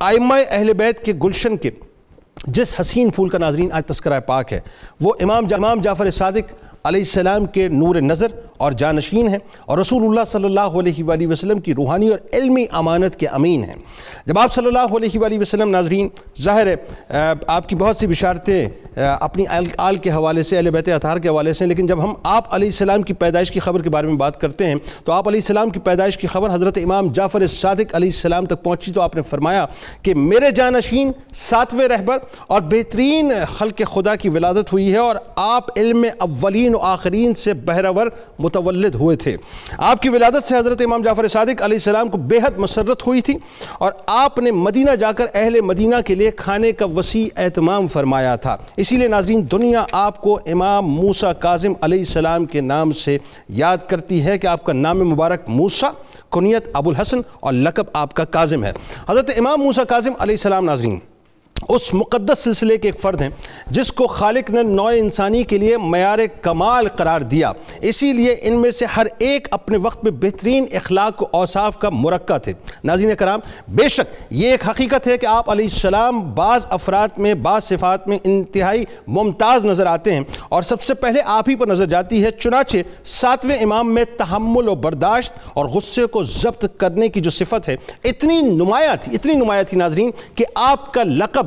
آئمہ اہل بیت کے گلشن کے جس حسین پھول کا ناظرین آج تذکرہ پاک ہے، وہ امام امام جعفر صادق علیہ السلام کے نور نظر اور جانشین ہیں اور رسول اللہ صلی اللہ علیہ وآلہ وسلم کی روحانی اور علمی امانت کے امین ہیں۔ جب آپ صلی اللہ علیہ وآلہ وسلم، ناظرین، ظاہر ہے آپ کی بہت سی بشارتیں اپنی آل کے حوالے سے، اہل بیت اطہار کے حوالے سے، لیکن جب ہم آپ علیہ السلام کی پیدائش کی خبر کے بارے میں بات کرتے ہیں، تو آپ علیہ السلام کی پیدائش کی خبر حضرت امام جعفر صادق علیہ السلام تک پہنچی تو آپ نے فرمایا کہ میرے جانشین ساتویں رہبر اور بہترین خلق خدا کی ولادت ہوئی ہے اور آپ علم اولین و آخرین سے بہرور متولد ہوئے تھے۔ آپ کی ولادت سے حضرت امام جعفر صادق علیہ السلام کو بہت مسرت ہوئی تھی اور آپ نے مدینہ جا کر اہل مدینہ کے لیے کھانے کا وسیع اہتمام فرمایا تھا۔ اسی لیے ناظرین، دنیا آپ کو امام موسیٰ کاظم علیہ السلام کے نام سے یاد کرتی ہے کہ آپ کا نام مبارک موسیٰ، کنیت ابو الحسن اور لقب آپ کا کاظم ہے۔ حضرت امام موسیٰ کاظم علیہ السلام، ناظرین اس مقدس سلسلے کے ایک فرد ہیں، جس کو خالق نے نوع انسانی کے لیے معیار کمال قرار دیا۔ اسی لیے ان میں سے ہر ایک اپنے وقت میں بہترین اخلاق و اوصاف کا مرکہ تھے۔ ناظرین کرام، بے شک یہ ایک حقیقت ہے کہ آپ علیہ السلام بعض افراد میں، بعض صفات میں انتہائی ممتاز نظر آتے ہیں۔ اور سب سے پہلے آپ ہی پر نظر جاتی ہے، چنانچہ ساتویں امام میں تحمل و برداشت اور غصے کو ضبط کرنے کی جو صفت ہے، اتنی نمایاں تھی، اتنی نمایاں تھی ناظرین، کہ آپ کا لقب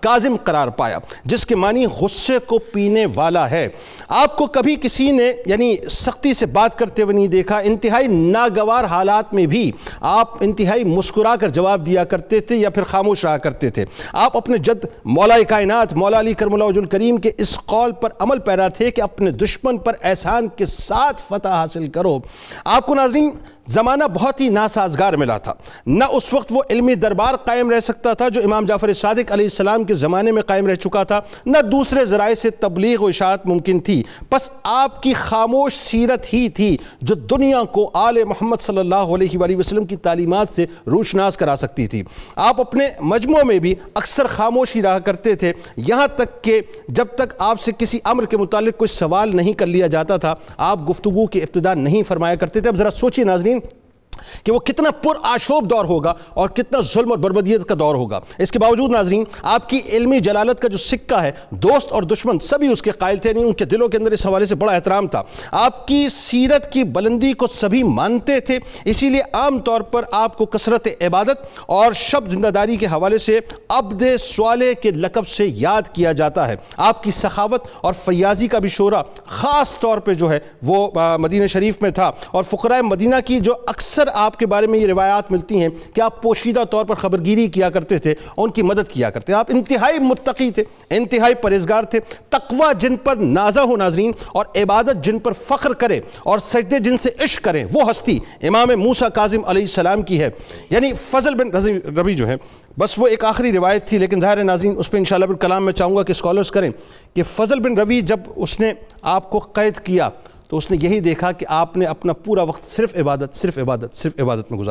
کازم قرار پایا، جس کے معنی غصے کو پینے والا ہے۔ آپ کو کبھی کسی نے یعنی سختی سے بات کرتے ہوئے نہیں دیکھا، انتہائی ناگوار حالات میں بھی آپ انتہائی مسکرا کر جواب دیا کرتے تھے یا پھر خاموش رہا کرتے تھے۔ آپ اپنے جد مولا کائنات، مولا علی کرم اللہ الکریم کے اس قول پر عمل پیرا تھے کہ اپنے دشمن پر احسان کے ساتھ فتح حاصل کرو۔ آپ کو ناظرین، زمانہ بہت ہی ناسازگار ملا تھا۔ نہ اس وقت وہ علمی دربار قائم رہ سکتا تھا جو امام جعفر صادق علیہ السلام کے زمانے میں قائم رہ چکا تھا، نہ دوسرے ذرائع سے تبلیغ و اشاعت ممکن تھی۔ بس آپ کی خاموش سیرت ہی تھی جو دنیا کو آل محمد صلی اللہ علیہ وآلہ وسلم کی تعلیمات سے روشناس کرا سکتی تھی۔ آپ اپنے مجموع میں بھی اکثر خاموش ہی رہا کرتے تھے۔ یہاں تک کہ جب تک آپ سے کسی امر کے متعلق کوئی سوال نہیں کر لیا جاتا تھا، آپ گفتگو کی ابتدا نہیں فرمایا کرتے تھے۔ اب ذرا سوچی ناظرین کہ وہ کتنا پر آشوب دور ہوگا اور کتنا ظلم اور بربدیت کا دور ہوگا۔ اس کے باوجود ناظرین، آپ کی علمی جلالت کا جو سکہ ہے، دوست اور دشمن سبھی اس کے قائل تھے، نہیں، ان کے دلوں کے اندر اس حوالے سے بڑا احترام تھا۔ آپ کی سیرت کی بلندی کو سبھی مانتے تھے، اسی لیے عام طور پر آپ کو کثرت عبادت اور شب زندہ داری کے حوالے سے عبد سوالے کے لقب سے یاد کیا جاتا ہے۔ آپ کی سخاوت اور فیاضی کا بھی شورہ خاص طور پہ جو ہے، وہ مدینہ شریف میں تھا۔ اور فقرہ مدینہ کی جو اکثر اکثر آپ کے بارے میں یہ روایات ملتی ہیں کہ آپ پوشیدہ طور پر خبرگیری کیا کرتے تھے، ان کی مدد کیا کرتے آپ انتہائی متقی تھے، انتہائی پریزگار تھے، تقوی جن پر نازہ ہو ناظرین اور عبادت جن پر فخر کرے اور سجدے جن سے عشق کریں وہ ہستی امام موسیٰ کاظم علیہ السلام کی ہے۔ یعنی فضل بن ربی جو ہے، بس وہ ایک آخری روایت تھی، لیکن ظاہر ناظرین، اس پہ انشاءاللہ پھر کلام میں چاہوں گا کہ اسکالرز کریں کہ فضل بن روی جب اس نے آپ کو قید کیا تو اس نے یہی دیکھا کہ آپ نے اپنا پورا وقت صرف عبادت صرف عبادت صرف عبادت میں گزارا۔